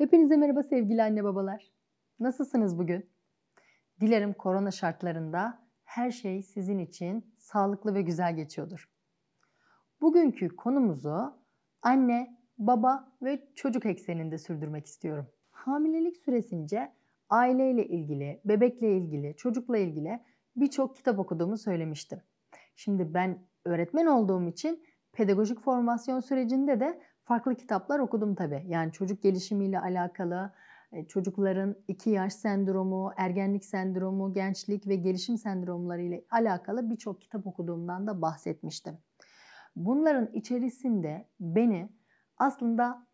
Hepinize merhaba sevgili anne babalar. Nasılsınız bugün? Dilerim korona şartlarında her şey sizin için sağlıklı ve güzel geçiyordur. Bugünkü konumuzu anne, baba ve çocuk ekseninde sürdürmek istiyorum. Hamilelik süresince aileyle ilgili, bebekle ilgili, çocukla ilgili birçok kitap okuduğumu söylemiştim. Şimdi ben öğretmen olduğum için pedagojik formasyon sürecinde de farklı kitaplar okudum tabii. Yani çocuk gelişimiyle alakalı, e, çocukların iki yaş sendromu, ergenlik sendromu, gençlik ve gelişim sendromları ile alakalı birçok kitap okuduğumdan da bahsetmiştim. Bunların içerisinde beni aslında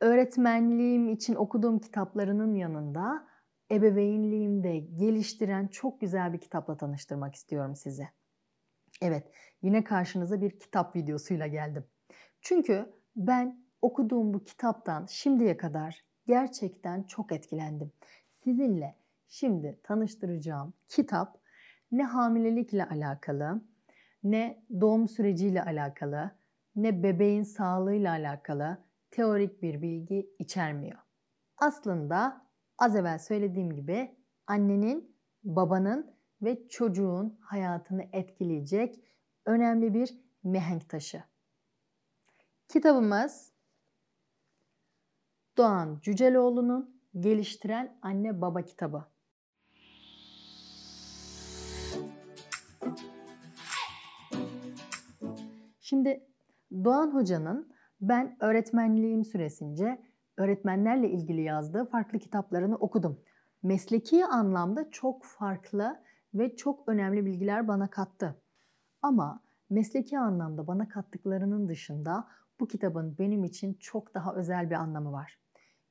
öğretmenliğim için okuduğum kitaplarının yanında ebeveynliğimde geliştiren çok güzel bir kitapla tanıştırmak istiyorum size. Evet, yine karşınıza bir kitap videosuyla geldim. Çünkü ben okuduğum bu kitaptan şimdiye kadar gerçekten çok etkilendim. Sizinle şimdi tanıştıracağım kitap ne hamilelikle alakalı, ne doğum süreciyle alakalı, ne bebeğin sağlığıyla alakalı teorik bir bilgi içermiyor. Aslında az evvel söylediğim gibi annenin, babanın ve çocuğun hayatını etkileyecek önemli bir mihenk taşı. Kitabımız Doğan Cüceloğlu'nun Geliştiren Anne Baba kitabı. Şimdi Doğan Hoca'nın ben öğretmenliğim süresince öğretmenlerle ilgili yazdığı farklı kitaplarını okudum. Mesleki anlamda çok farklı ve çok önemli bilgiler bana kattı. Ama mesleki anlamda bana kattıklarının dışında bu kitabın benim için çok daha özel bir anlamı var.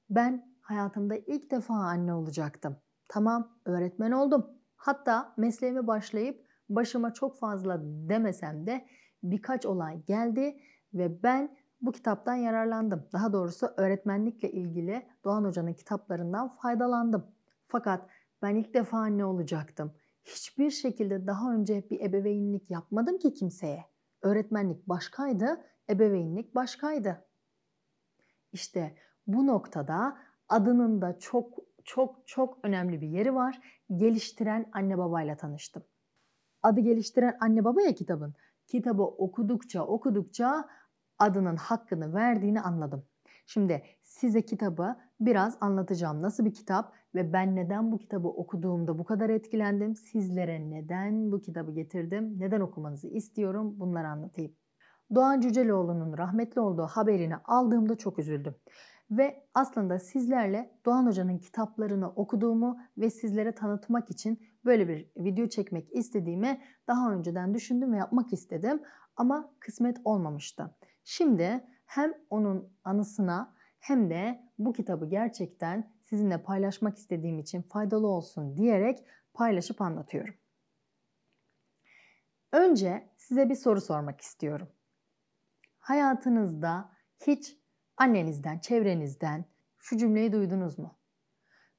Ben hayatımda ilk defa anne olacaktım. Tamam, öğretmen oldum. Hatta mesleğime başlayıp başıma çok fazla demesem de birkaç olay geldi ve ben bu kitaptan yararlandım. Daha doğrusu öğretmenlikle ilgili Doğan Hoca'nın kitaplarından faydalandım. Fakat ben ilk defa anne olacaktım. Hiçbir şekilde daha önce bir ebeveynlik yapmadım ki kimseye. Öğretmenlik başkaydı, ebeveynlik başkaydı. İşte bu noktada adının da çok çok çok önemli bir yeri var. Geliştiren anne babayla tanıştım. Adı Geliştiren Anne Baba ya kitabın. Kitabı okudukça okudukça adının hakkını verdiğini anladım. Şimdi size kitabı biraz anlatacağım. Nasıl bir kitap ve ben neden bu kitabı okuduğumda bu kadar etkilendim? Sizlere neden bu kitabı getirdim? Neden okumanızı istiyorum? Bunları anlatayım. Doğan Cüceloğlu'nun rahmetli olduğu haberini aldığımda çok üzüldüm. Ve aslında sizlerle Doğan Hoca'nın kitaplarını okuduğumu ve sizlere tanıtmak için böyle bir video çekmek istediğimi daha önceden düşündüm ve yapmak istedim. Ama kısmet olmamıştı. Şimdi hem onun anısına hem de bu kitabı gerçekten sizinle paylaşmak istediğim için faydalı olsun diyerek paylaşıp anlatıyorum. Önce size bir soru sormak istiyorum. Hayatınızda hiç annenizden, çevrenizden şu cümleyi duydunuz mu?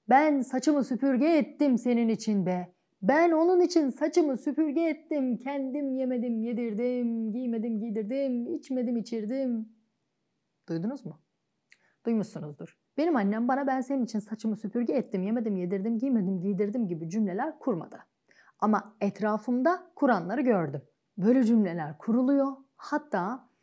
Ben saçımı süpürge ettim senin için be. Ben onun için saçımı süpürge ettim. Kendim yemedim, yedirdim, giymedim, giydirdim, içmedim, içirdim. Duydunuz mu? Duymuşsunuzdur. Benim annem bana ben senin için saçımı süpürge ettim, yemedim, yedirdim, giymedim, giydirdim gibi cümleler kurmadı. Ama etrafımda kuranları gördüm. Böyle cümleler kuruluyor. Hatta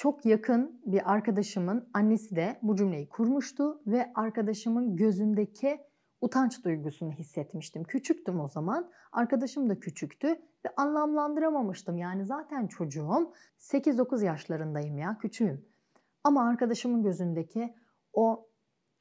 çok yakın bir arkadaşımın annesi de bu cümleyi kurmuştu ve arkadaşımın gözündeki utanç duygusunu hissetmiştim. Küçüktüm o zaman. Arkadaşım da küçüktü ve anlamlandıramamıştım. Yani zaten çocuğum 8-9 yaşlarındayım ya küçüğüm. Ama arkadaşımın gözündeki o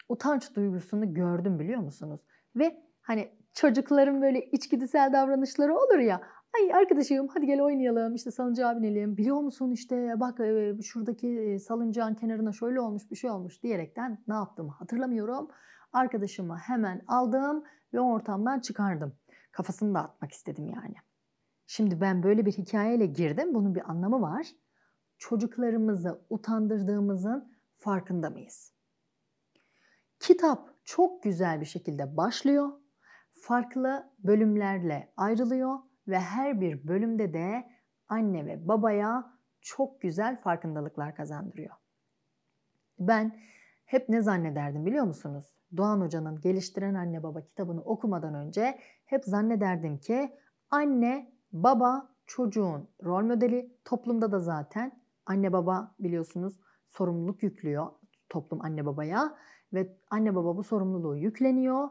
utanç duygusunu gördüm biliyor musunuz? Ve hani çocukların böyle içgüdüsel davranışları olur ya. Ay arkadaşım hadi gel oynayalım işte salıncağa binelim. Biliyor musun işte bak şuradaki salıncağın kenarına şöyle olmuş bir şey olmuş diyerekten ne yaptım hatırlamıyorum. Arkadaşımı hemen aldım ve ortamdan çıkardım. Kafasını dağıtmak istedim yani. Şimdi ben böyle bir hikayeyle girdim. Bunun bir anlamı var. Çocuklarımızı utandırdığımızın farkında mıyız? Kitap çok güzel bir şekilde başlıyor. Farklı bölümlerle ayrılıyor ve her bir bölümde de anne ve babaya çok güzel farkındalıklar kazandırıyor. Ben hep ne zannederdim biliyor musunuz? Doğan Hoca'nın Geliştiren Anne Baba kitabını okumadan önce hep zannederdim ki anne, baba çocuğun rol modeli. Toplumda da zaten anne baba biliyorsunuz sorumluluk yüklüyor toplum anne babaya ve anne baba bu sorumluluğu yükleniyor.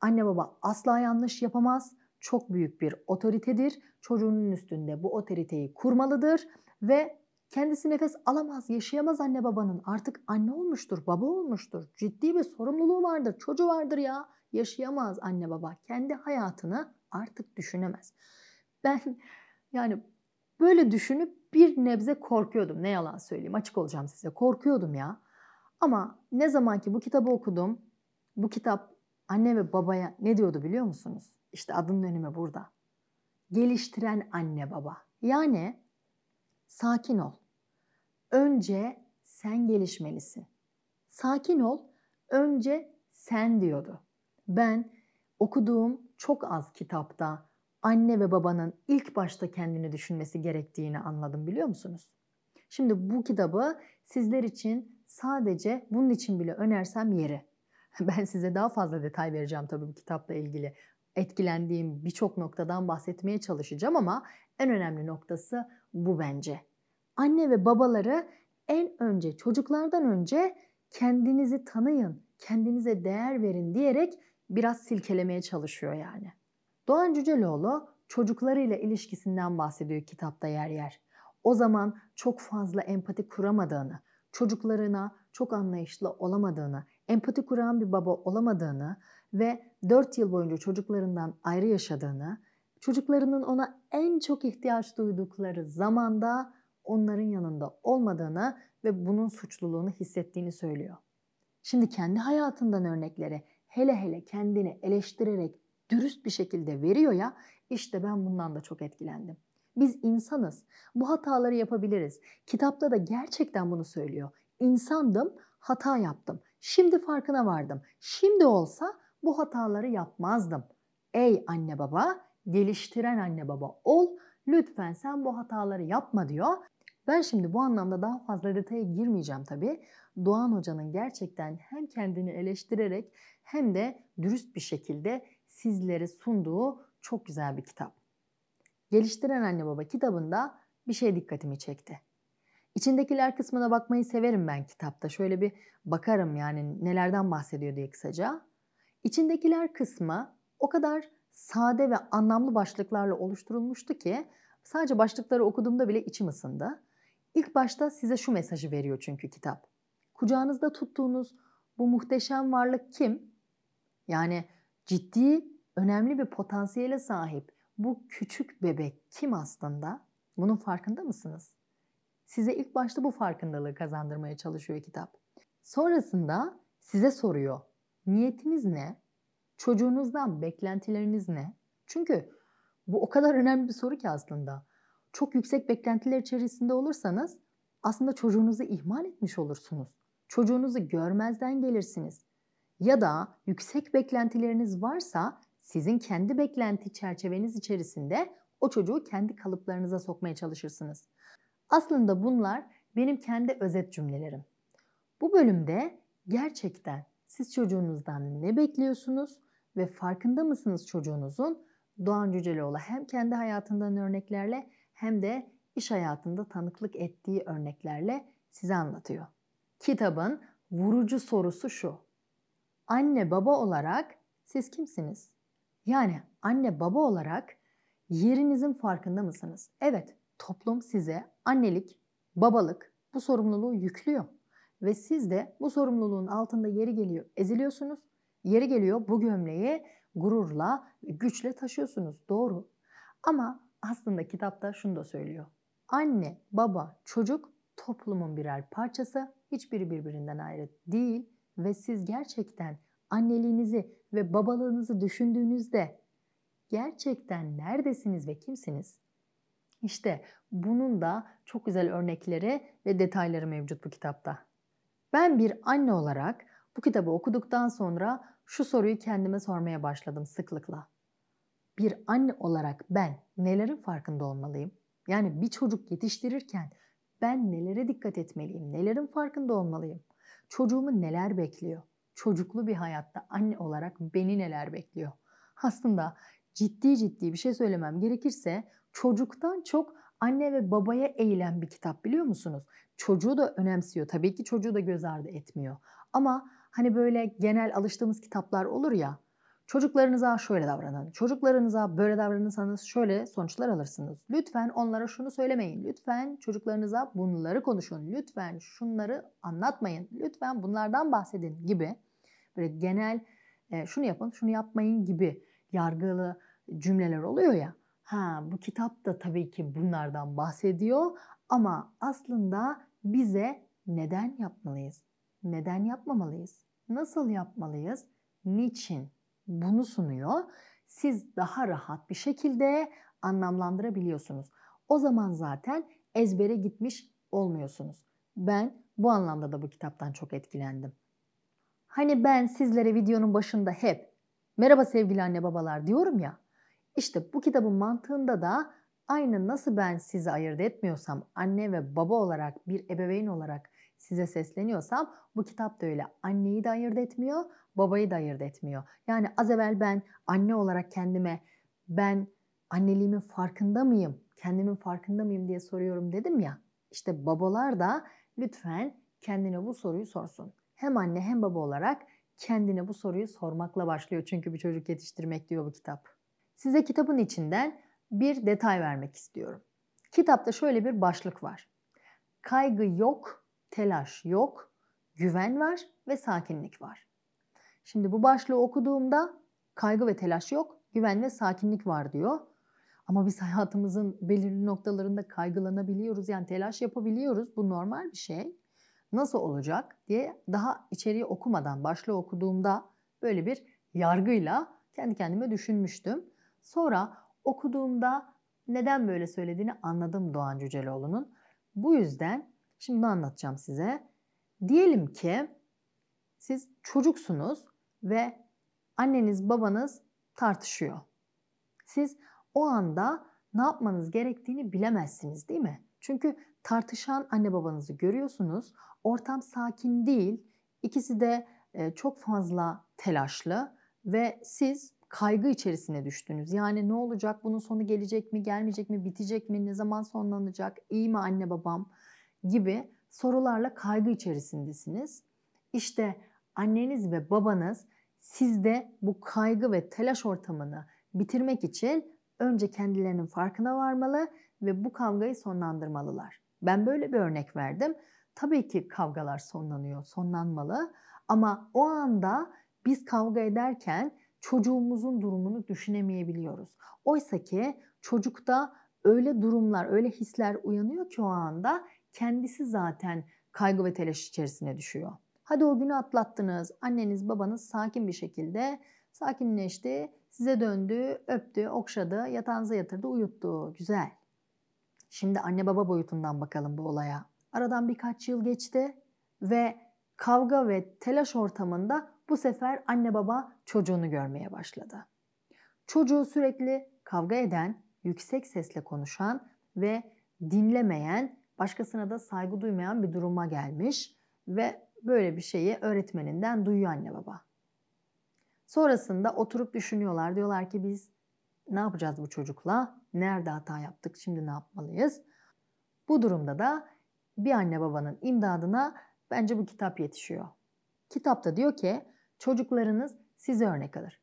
Anne baba asla yanlış yapamaz. Çok büyük bir otoritedir. Çocuğunun üstünde bu otoriteyi kurmalıdır ve kendisi nefes alamaz, yaşayamaz anne babanın. Artık anne olmuştur, baba olmuştur. Ciddi bir sorumluluğu vardır, çocuğu vardır ya. Yaşayamaz anne baba. Kendi hayatını artık düşünemez. Ben yani böyle düşünüp bir nebze korkuyordum. Ne yalan söyleyeyim, açık olacağım size. Korkuyordum ya. Ama ne zaman ki bu kitabı okudum, bu kitap anne ve babaya ne diyordu biliyor musunuz? İşte adının önüme burada. Geliştiren anne baba. Yani sakin ol. Önce sen gelişmelisin. Sakin ol. Önce sen diyordu. Ben okuduğum çok az kitapta anne ve babanın ilk başta kendini düşünmesi gerektiğini anladım biliyor musunuz? Şimdi bu kitabı sizler için sadece bunun için bile önersem yeri. Ben size daha fazla detay vereceğim tabii bu kitapla ilgili. Etkilendiğim birçok noktadan bahsetmeye çalışacağım ama en önemli noktası bu bence. Anne ve babaları en önce çocuklardan önce kendinizi tanıyın, kendinize değer verin diyerek biraz silkelemeye çalışıyor yani. Doğan Cüceloğlu çocuklarıyla ilişkisinden bahsediyor kitapta yer yer. O zaman çok fazla empati kuramadığını, çocuklarına çok anlayışlı olamadığını, empati kuran bir baba olamadığını ve 4 yıl boyunca çocuklarından ayrı yaşadığını, çocuklarının ona en çok ihtiyaç duydukları zamanda onların yanında olmadığını ve bunun suçluluğunu hissettiğini söylüyor. Şimdi kendi hayatından örnekleri hele hele kendini eleştirerek dürüst bir şekilde veriyor ya işte ben bundan da çok etkilendim. Biz insanız. Bu hataları yapabiliriz. Kitapta da gerçekten bunu söylüyor. İnsandım, hata yaptım. Şimdi farkına vardım. Şimdi olsa bu hataları yapmazdım. Ey anne baba, geliştiren anne baba ol. Lütfen sen bu hataları yapma diyor. Ben şimdi bu anlamda daha fazla detaya girmeyeceğim tabii. Doğan Hoca'nın gerçekten hem kendini eleştirerek hem de dürüst bir şekilde sizlere sunduğu çok güzel bir kitap. Geliştiren Anne Baba kitabında bir şey dikkatimi çekti. İçindekiler kısmına bakmayı severim ben kitapta. Şöyle bir bakarım yani nelerden bahsediyor diye kısaca. İçindekiler kısmı o kadar sade ve anlamlı başlıklarla oluşturulmuştu ki sadece başlıkları okuduğumda bile içim ısındı. İlk başta size şu mesajı veriyor çünkü kitap. Kucağınızda tuttuğunuz bu muhteşem varlık kim? Yani ciddi, önemli bir potansiyele sahip bu küçük bebek kim aslında? Bunun farkında mısınız? Size ilk başta bu farkındalığı kazandırmaya çalışıyor kitap. Sonrasında size soruyor. Niyetiniz ne? Çocuğunuzdan beklentileriniz ne? Çünkü bu o kadar önemli bir soru ki aslında. Çok yüksek beklentiler içerisinde olursanız aslında çocuğunuzu ihmal etmiş olursunuz. Çocuğunuzu görmezden gelirsiniz. Ya da yüksek beklentileriniz varsa sizin kendi beklenti çerçeveniz içerisinde o çocuğu kendi kalıplarınıza sokmaya çalışırsınız. Aslında bunlar benim kendi özet cümlelerim. Bu bölümde gerçekten siz çocuğunuzdan ne bekliyorsunuz ve farkında mısınız çocuğunuzun? Doğan Cüceloğlu hem kendi hayatından örneklerle hem de iş hayatında tanıklık ettiği örneklerle size anlatıyor. Kitabın vurucu sorusu şu. Anne baba olarak siz kimsiniz? Yani anne baba olarak yerinizin farkında mısınız? Evet, toplum size annelik, babalık bu sorumluluğu yüklüyor. Ve siz de bu sorumluluğun altında yeri geliyor eziliyorsunuz. Yeri geliyor bu gömleği gururla, güçle taşıyorsunuz. Doğru. Ama aslında kitapta şunu da söylüyor. Anne, baba, çocuk toplumun birer parçası. Hiçbiri birbirinden ayrı değil ve siz gerçekten anneliğinizi ve babalığınızı düşündüğünüzde gerçekten neredesiniz ve kimsiniz? İşte bunun da çok güzel örnekleri ve detayları mevcut bu kitapta. Ben bir anne olarak bu kitabı okuduktan sonra şu soruyu kendime sormaya başladım sıklıkla. Bir anne olarak ben nelerin farkında olmalıyım? Yani bir çocuk yetiştirirken ben nelere dikkat etmeliyim? Nelerin farkında olmalıyım? Çocuğumu neler bekliyor? Çocuklu bir hayatta anne olarak beni neler bekliyor? Aslında ciddi ciddi bir şey söylemem gerekirse çocuktan çok anne ve babaya eğilen bir kitap biliyor musunuz? Çocuğu da önemsiyor. Tabii ki çocuğu da göz ardı etmiyor. Ama hani böyle genel alıştığımız kitaplar olur ya. Çocuklarınıza şöyle davranın. Çocuklarınıza böyle davranırsanız şöyle sonuçlar alırsınız. Lütfen onlara şunu söylemeyin. Lütfen çocuklarınıza bunları konuşun. Lütfen şunları anlatmayın. Lütfen bunlardan bahsedin gibi. Böyle genel e, şunu yapın, şunu yapmayın gibi yargılı cümleler oluyor ya. Ha bu kitap da tabii ki bunlardan bahsediyor ama aslında bize neden yapmalıyız? Neden yapmamalıyız? Nasıl yapmalıyız? Niçin? Bunu sunuyor. Siz daha rahat bir şekilde anlamlandırabiliyorsunuz. O zaman zaten ezbere gitmiş olmuyorsunuz. Ben bu anlamda da bu kitaptan çok etkilendim. Hani ben sizlere videonun başında hep merhaba sevgili anne babalar diyorum ya. İşte bu kitabın mantığında da aynı nasıl ben sizi ayırt etmiyorsam anne ve baba olarak bir ebeveyn olarak size sesleniyorsam bu kitap da öyle. Anneyi de ayırt etmiyor, babayı da ayırt etmiyor. Yani az evvel ben anne olarak kendime ben anneliğimin farkında mıyım, kendimin farkında mıyım diye soruyorum dedim ya. İşte babalar da lütfen kendine bu soruyu sorsun. Hem anne hem baba olarak kendine bu soruyu sormakla başlıyor. Çünkü bir çocuk yetiştirmek diyor bu kitap. Size kitabın içinden bir detay vermek istiyorum. Kitapta şöyle bir başlık var. Kaygı yok, telaş yok, güven var ve sakinlik var. Şimdi bu başlığı okuduğumda kaygı ve telaş yok, güven ve sakinlik var diyor. Ama biz hayatımızın belirli noktalarında kaygılanabiliyoruz. Yani telaş yapabiliyoruz. Bu normal bir şey. Nasıl olacak diye daha içeriği okumadan başlığı okuduğumda böyle bir yargıyla kendi kendime düşünmüştüm. Sonra okuduğumda neden böyle söylediğini anladım Doğan Cüceloğlu'nun. Bu yüzden şimdi anlatacağım size. Diyelim ki siz çocuksunuz ve anneniz babanız tartışıyor. Siz o anda ne yapmanız gerektiğini bilemezsiniz değil mi? Çünkü tartışan anne babanızı görüyorsunuz. Ortam sakin değil. İkisi de çok fazla telaşlı ve siz kaygı içerisine düştünüz. Yani ne olacak, bunun sonu gelecek mi, gelmeyecek mi, bitecek mi, ne zaman sonlanacak, iyi mi anne babam gibi sorularla kaygı içerisindesiniz. İşte anneniz ve babanız sizde bu kaygı ve telaş ortamını bitirmek için önce kendilerinin farkına varmalı ve bu kavgayı sonlandırmalılar. Ben böyle bir örnek verdim. Tabii ki kavgalar sonlanıyor, sonlanmalı ama o anda biz kavga ederken çocuğumuzun durumunu düşünemeyebiliyoruz. Oysa ki çocukta öyle durumlar, öyle hisler uyanıyor ki o anda kendisi zaten kaygı ve telaş içerisine düşüyor. Hadi o günü atlattınız. Anneniz, babanız sakin bir şekilde sakinleşti. Size döndü, öptü, okşadı, yatağınıza yatırdı, uyuttu. Güzel. Şimdi anne baba boyutundan bakalım bu olaya. Aradan birkaç yıl geçti ve kavga ve telaş ortamında bu sefer anne baba çocuğunu görmeye başladı. Çocuğu sürekli kavga eden, yüksek sesle konuşan ve dinlemeyen, başkasına da saygı duymayan bir duruma gelmiş ve böyle bir şeyi öğretmeninden duyuyor anne baba. Sonrasında oturup düşünüyorlar. Diyorlar ki biz ne yapacağız bu çocukla? Nerede hata yaptık? Şimdi ne yapmalıyız? Bu durumda da bir anne babanın imdadına bence bu kitap yetişiyor. Kitapta diyor ki çocuklarınız size örnek alır.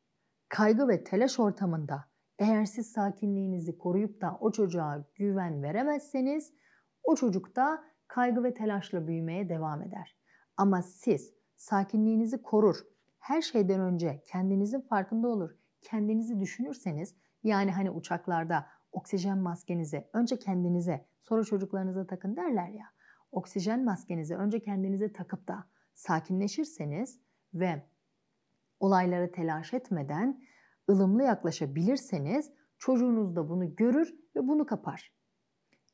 Kaygı ve telaş ortamında eğer siz sakinliğinizi koruyup da o çocuğa güven veremezseniz o çocuk da kaygı ve telaşla büyümeye devam eder. Ama siz sakinliğinizi korur, her şeyden önce kendinizin farkında olur, kendinizi düşünürseniz yani hani uçaklarda oksijen maskenizi önce kendinize sonra çocuklarınıza takın derler ya. Oksijen maskenizi önce kendinize takıp da sakinleşirseniz ve olaylara telaş etmeden ılımlı yaklaşabilirseniz çocuğunuz da bunu görür ve bunu kapar.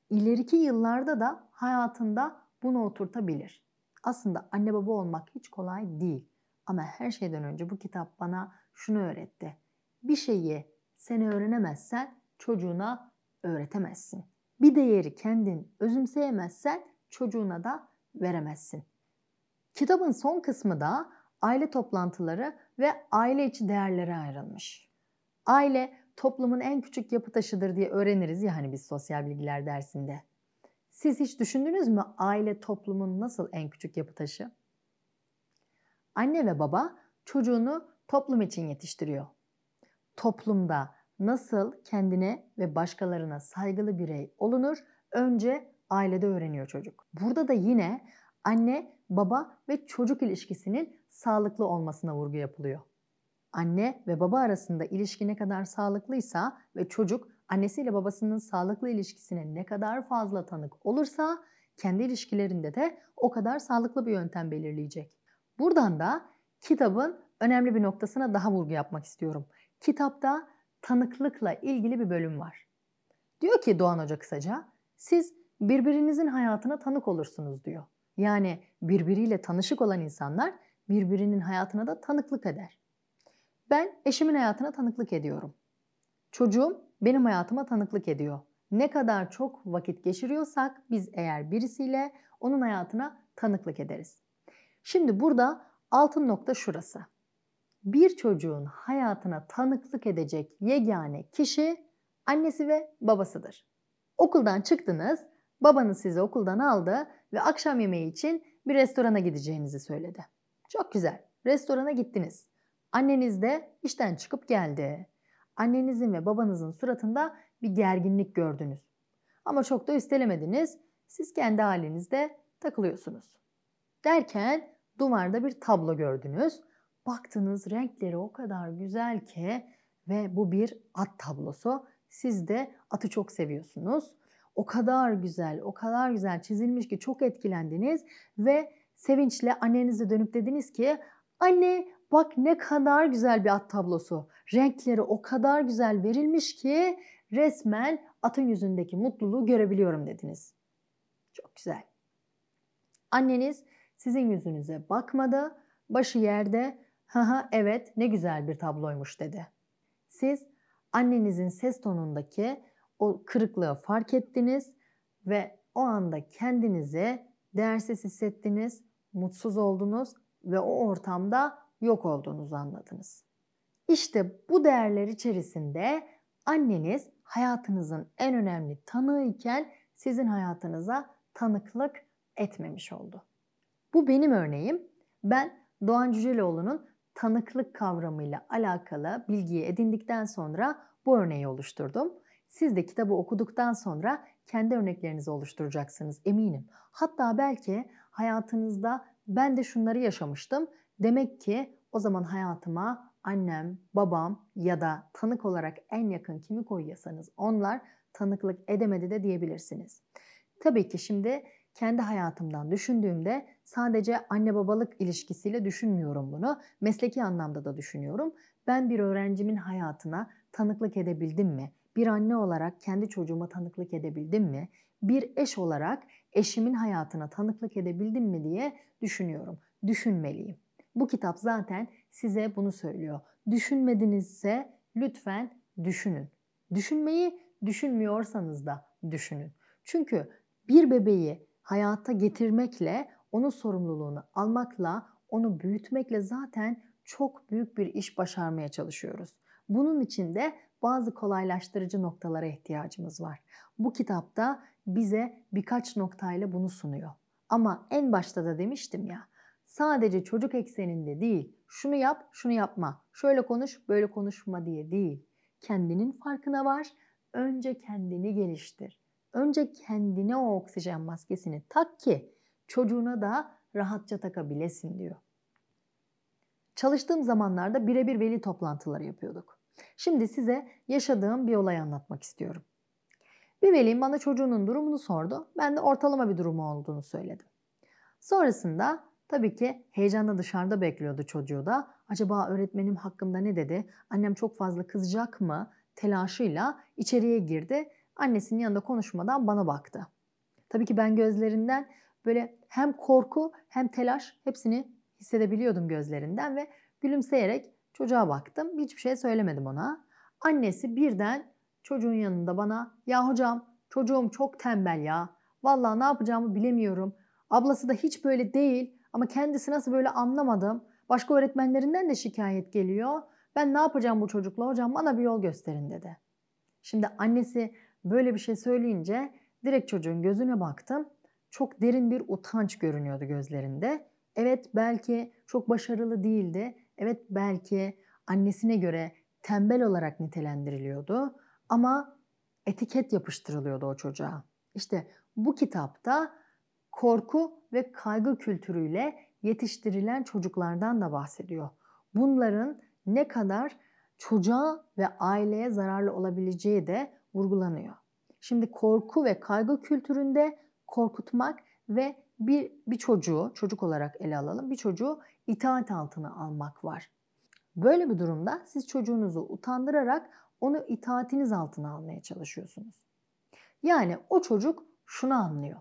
İleriki yıllarda da hayatında bunu oturtabilir. Aslında anne baba olmak hiç kolay değil. Ama her şeyden önce bu kitap bana şunu öğretti. Bir şeyi sen öğrenemezsen çocuğuna öğretemezsin. Bir değeri kendin özümseyemezsen çocuğuna da veremezsin. Kitabın son kısmı da aile toplantıları ve aile içi değerlere ayrılmış. Aile toplumun en küçük yapı taşıdır diye öğreniriz ya hani biz sosyal bilgiler dersinde. Siz hiç düşündünüz mü aile toplumun nasıl en küçük yapı taşı? Anne ve baba çocuğunu toplum için yetiştiriyor. Toplumda nasıl kendine ve başkalarına saygılı birey olunur önce ailede öğreniyor çocuk. Burada da yine anne, baba ve çocuk ilişkisinin sağlıklı olmasına vurgu yapılıyor. Anne ve baba arasında ilişki ne kadar sağlıklıysa ve çocuk annesiyle babasının sağlıklı ilişkisine ne kadar fazla tanık olursa kendi ilişkilerinde de o kadar sağlıklı bir yöntem belirleyecek. Buradan da kitabın önemli bir noktasına daha vurgu yapmak istiyorum. Kitapta tanıklıkla ilgili bir bölüm var. Diyor ki Doğan Hoca kısaca, siz birbirinizin hayatına tanık olursunuz diyor. Yani birbiriyle tanışık olan insanlar birbirinin hayatına da tanıklık eder. Ben eşimin hayatına tanıklık ediyorum. Çocuğum benim hayatıma tanıklık ediyor. Ne kadar çok vakit geçiriyorsak biz eğer birisiyle onun hayatına tanıklık ederiz. Şimdi burada altın nokta şurası. Bir çocuğun hayatına tanıklık edecek yegane kişi annesi ve babasıdır. Okuldan çıktınız, babanız sizi okuldan aldı ve akşam yemeği için bir restorana gideceğinizi söyledi. Çok güzel. Restorana gittiniz. Anneniz de işten çıkıp geldi. Annenizin ve babanızın suratında bir gerginlik gördünüz. Ama çok da üstelemediniz. Siz kendi halinizde takılıyorsunuz. Derken duvarda bir tablo gördünüz. Baktınız renkleri o kadar güzel ki ve bu bir at tablosu. Siz de atı çok seviyorsunuz. O kadar güzel, o kadar güzel çizilmiş ki çok etkilendiniz ve sevinçle annenize dönüp dediniz ki anne bak ne kadar güzel bir at tablosu. Renkleri o kadar güzel verilmiş ki resmen atın yüzündeki mutluluğu görebiliyorum dediniz. Çok güzel. Anneniz sizin yüzünüze bakmadı, başı yerde, haha evet ne güzel bir tabloymuş dedi. Siz annenizin ses tonundaki o kırıklığı fark ettiniz ve o anda kendinizi değersiz hissettiniz, mutsuz oldunuz ve o ortamda yok olduğunuzu anladınız. İşte bu değerler içerisinde anneniz hayatınızın en önemli tanığı iken sizin hayatınıza tanıklık etmemiş oldu. Bu benim örneğim. Ben Doğan Cüceloğlu'nun tanıklık kavramıyla alakalı bilgiyi edindikten sonra bu örneği oluşturdum. Siz de kitabı okuduktan sonra kendi örneklerinizi oluşturacaksınız eminim. Hatta belki hayatınızda ben de şunları yaşamıştım. Demek ki o zaman hayatıma annem, babam ya da tanık olarak en yakın kimi koyuyorsanız onlar tanıklık edemedi de diyebilirsiniz. Tabii ki şimdi kendi hayatımdan düşündüğümde sadece anne babalık ilişkisiyle düşünmüyorum bunu. Mesleki anlamda da düşünüyorum. Ben bir öğrencimin hayatına tanıklık edebildim mi? Bir anne olarak kendi çocuğuma tanıklık edebildim mi? Bir eş olarak eşimin hayatına tanıklık edebildim mi diye düşünüyorum. Düşünmeliyim. Bu kitap zaten size bunu söylüyor. Düşünmedinizse lütfen düşünün. Düşünmeyi düşünmüyorsanız da düşünün. Çünkü bir bebeği hayata getirmekle, onun sorumluluğunu almakla, onu büyütmekle zaten çok büyük bir iş başarmaya çalışıyoruz. Bunun için de bazı kolaylaştırıcı noktalara ihtiyacımız var. Bu kitapta bize birkaç noktayla bunu sunuyor. Ama en başta da demiştim ya, sadece çocuk ekseninde değil, şunu yap, şunu yapma, şöyle konuş, böyle konuşma diye değil. Kendinin farkına var, önce kendini geliştir. Önce kendine o oksijen maskesini tak ki çocuğuna da rahatça takabilesin diyor. Çalıştığım zamanlarda birebir veli toplantıları yapıyorduk. Şimdi size yaşadığım bir olay anlatmak istiyorum. Bir velim bana çocuğunun durumunu sordu. Ben de ortalama bir durumu olduğunu söyledim. Sonrasında tabii ki heyecanla dışarıda bekliyordu çocuğu da. Acaba öğretmenim hakkımda ne dedi? Annem çok fazla kızacak mı? Telaşıyla içeriye girdi. Annesinin yanında konuşmadan bana baktı. Tabii ki ben gözlerinden böyle hem korku hem telaş hepsini hissedebiliyordum gözlerinden ve gülümseyerek çocuğa baktım. Hiçbir şey söylemedim ona. Annesi birden çocuğun yanında bana ya hocam çocuğum çok tembel ya. Vallahi ne yapacağımı bilemiyorum. Ablası da hiç böyle değil Ama kendisi nasıl böyle anlamadım. Başka öğretmenlerinden de şikayet geliyor. Ben ne yapacağım bu çocukla hocam bana bir yol gösterin dedi. Şimdi annesi böyle bir şey söyleyince direkt çocuğun gözüne baktım. Çok derin bir utanç görünüyordu gözlerinde. Evet belki çok başarılı değildi. Evet belki annesine göre tembel olarak nitelendiriliyordu ama etiket yapıştırılıyordu o çocuğa. İşte bu kitapta korku ve kaygı kültürüyle yetiştirilen çocuklardan da bahsediyor. Bunların ne kadar çocuğa ve aileye zararlı olabileceği de vurgulanıyor. Şimdi korku ve kaygı kültüründe korkutmak ve bir, bir çocuğu, çocuk olarak ele alalım, bir çocuğu itaat altına almak var. Böyle bir durumda siz çocuğunuzu utandırarak onu itaatiniz altına almaya çalışıyorsunuz. Yani o çocuk şunu anlıyor.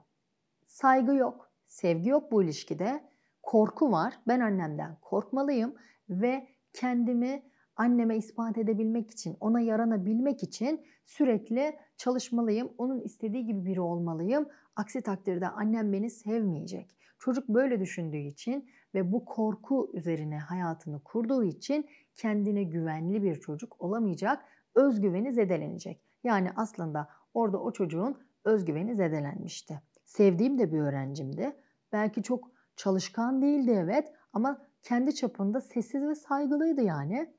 Saygı yok, sevgi yok bu ilişkide. Korku var. Ben annemden korkmalıyım ve kendimi anneme ispat edebilmek için, ona yaranabilmek için sürekli çalışmalıyım. Onun istediği gibi biri olmalıyım. Aksi takdirde annem beni sevmeyecek. Çocuk böyle düşündüğü için ve bu korku üzerine hayatını kurduğu için kendine güvenli bir çocuk olamayacak, özgüveni zedelenecek. Yani aslında orada o çocuğun özgüveni zedelenmişti. Sevdiğim de bir öğrencimdi. Belki çok çalışkan değildi evet ama kendi çapında sessiz ve saygılıydı yani.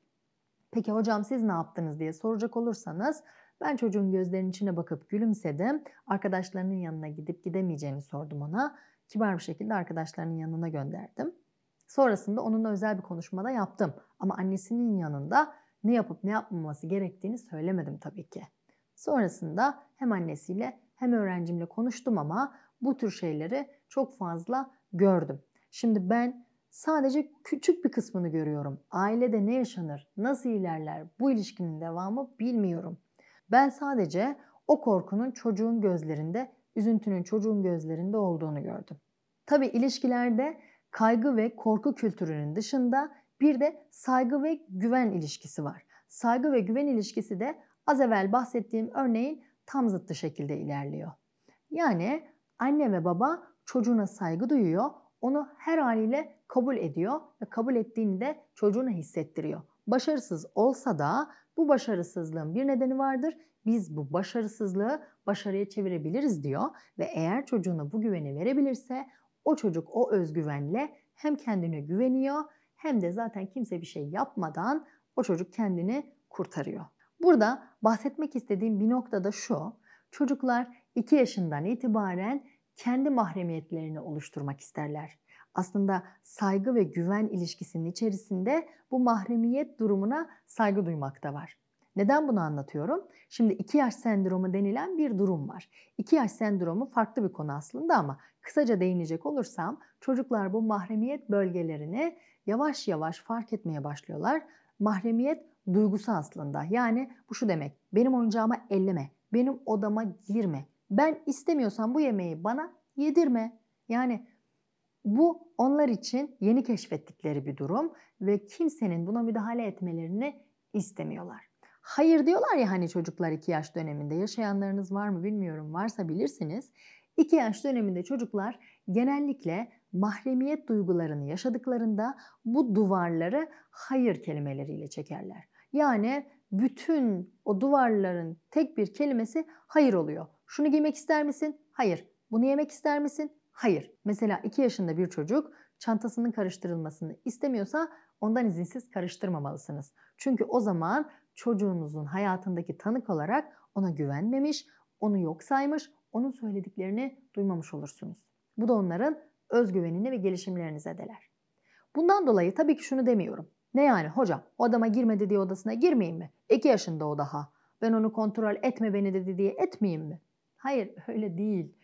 Peki hocam siz ne yaptınız diye soracak olursanız ben çocuğun gözlerinin içine bakıp gülümsedim. Arkadaşlarının yanına gidip gidemeyeceğini sordum ona. Kibar bir şekilde arkadaşlarının yanına gönderdim. Sonrasında onunla özel bir konuşmada yaptım. Ama annesinin yanında ne yapıp ne yapmaması gerektiğini söylemedim tabii ki. Sonrasında hem annesiyle hem öğrencimle konuştum ama bu tür şeyleri çok fazla gördüm. Şimdi ben sadece küçük bir kısmını görüyorum. Ailede ne yaşanır, nasıl ilerler bu ilişkinin devamı bilmiyorum. Ben sadece o korkunun çocuğun gözlerinde, üzüntünün çocuğun gözlerinde olduğunu gördüm. Tabi ilişkilerde kaygı ve korku kültürünün dışında bir de saygı ve güven ilişkisi var. Saygı ve güven ilişkisi de az evvel bahsettiğim örneğin tam zıttı şekilde ilerliyor. Yani anne ve baba çocuğuna saygı duyuyor, onu her haliyle kabul ediyor ve kabul ettiğini de çocuğuna hissettiriyor. Başarısız olsa da bu başarısızlığın bir nedeni vardır. Biz bu başarısızlığı başarıya çevirebiliriz diyor ve eğer çocuğuna bu güveni verebilirse o çocuk o özgüvenle hem kendine güveniyor hem de zaten kimse bir şey yapmadan o çocuk kendini kurtarıyor. Burada bahsetmek istediğim bir nokta da şu. Çocuklar 2 yaşından itibaren kendi mahremiyetlerini oluşturmak isterler. Aslında saygı ve güven ilişkisinin içerisinde bu mahremiyet durumuna saygı duymak da var. Neden bunu anlatıyorum? Şimdi 2 yaş sendromu denilen bir durum var. 2 yaş sendromu farklı bir konu aslında ama kısaca değinecek olursam çocuklar bu mahremiyet bölgelerini yavaş yavaş fark etmeye başlıyorlar. Mahremiyet duygusu aslında. Yani bu şu demek. Benim oyuncağıma elleme. Benim odama girme. Ben istemiyorsam bu yemeği bana yedirme. Yani bu onlar için yeni keşfettikleri bir durum ve kimsenin buna müdahale etmelerini istemiyorlar. Hayır diyorlar ya hani çocuklar 2 yaş döneminde yaşayanlarınız var mı bilmiyorum varsa bilirsiniz. 2 yaş döneminde çocuklar genellikle mahremiyet duygularını yaşadıklarında bu duvarları hayır kelimeleriyle çekerler. Yani bütün o duvarların tek bir kelimesi hayır oluyor. Şunu giymek ister misin? Hayır. Bunu yemek ister misin? Hayır. Mesela 2 yaşında bir çocuk çantasının karıştırılmasını istemiyorsa ondan izinsiz karıştırmamalısınız. Çünkü o zaman çocuğunuzun hayatındaki tanık olarak ona güvenmemiş, onu yok saymış, onun söylediklerini duymamış olursunuz. Bu da onların özgüvenini ve gelişimlerini zedeler. Bundan dolayı tabii ki şunu demiyorum. Ne yani hocam o adama girmedi diye odasına girmeyeyim mi? 2 yaşında o daha. Ben onu kontrol etme beni dedi diye etmeyeyim mi? Hayır öyle değil.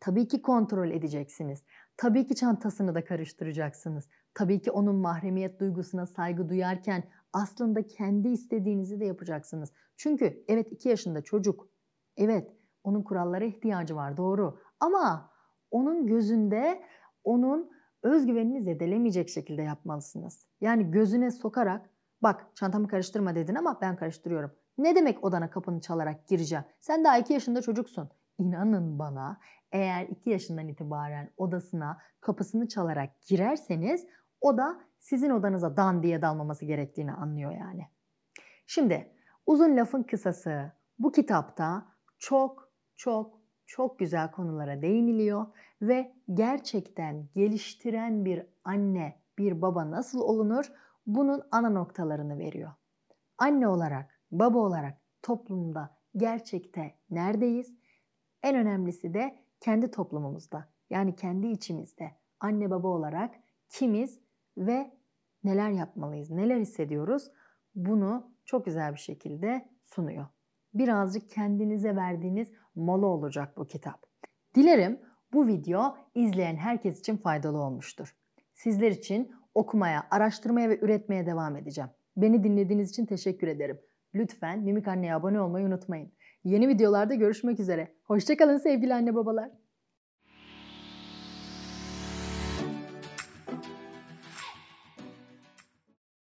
Tabii ki kontrol edeceksiniz. Tabii ki çantasını da karıştıracaksınız. Tabii ki onun mahremiyet duygusuna saygı duyarken aslında kendi istediğinizi de yapacaksınız. Çünkü evet 2 yaşında çocuk. Evet onun kurallara ihtiyacı var doğru. Ama onun gözünde onun özgüvenini zedelemeyecek şekilde yapmalısınız. Yani gözüne sokarak bak çantamı karıştırma dedin ama ben karıştırıyorum. Ne demek odana kapını çalarak gireceğim? Sen daha 2 yaşında çocuksun. İnanın bana eğer 2 yaşından itibaren odasına kapısını çalarak girerseniz o da sizin odanıza dan diye dalmaması gerektiğini anlıyor yani. Şimdi uzun lafın kısası bu kitapta çok çok çok güzel konulara değiniliyor ve gerçekten geliştiren bir anne, bir baba nasıl olunur bunun ana noktalarını veriyor. Anne olarak, baba olarak toplumda gerçekte neredeyiz? En önemlisi de kendi toplumumuzda yani kendi içimizde anne baba olarak kimiz ve neler yapmalıyız, neler hissediyoruz bunu çok güzel bir şekilde sunuyor. Birazcık kendinize verdiğiniz mola olacak bu kitap. Dilerim bu video izleyen herkes için faydalı olmuştur. Sizler için okumaya, araştırmaya ve üretmeye devam edeceğim. Beni dinlediğiniz için teşekkür ederim. Lütfen Mimik Anne'ye abone olmayı unutmayın. Yeni videolarda görüşmek üzere. Hoşçakalın sevgili anne babalar.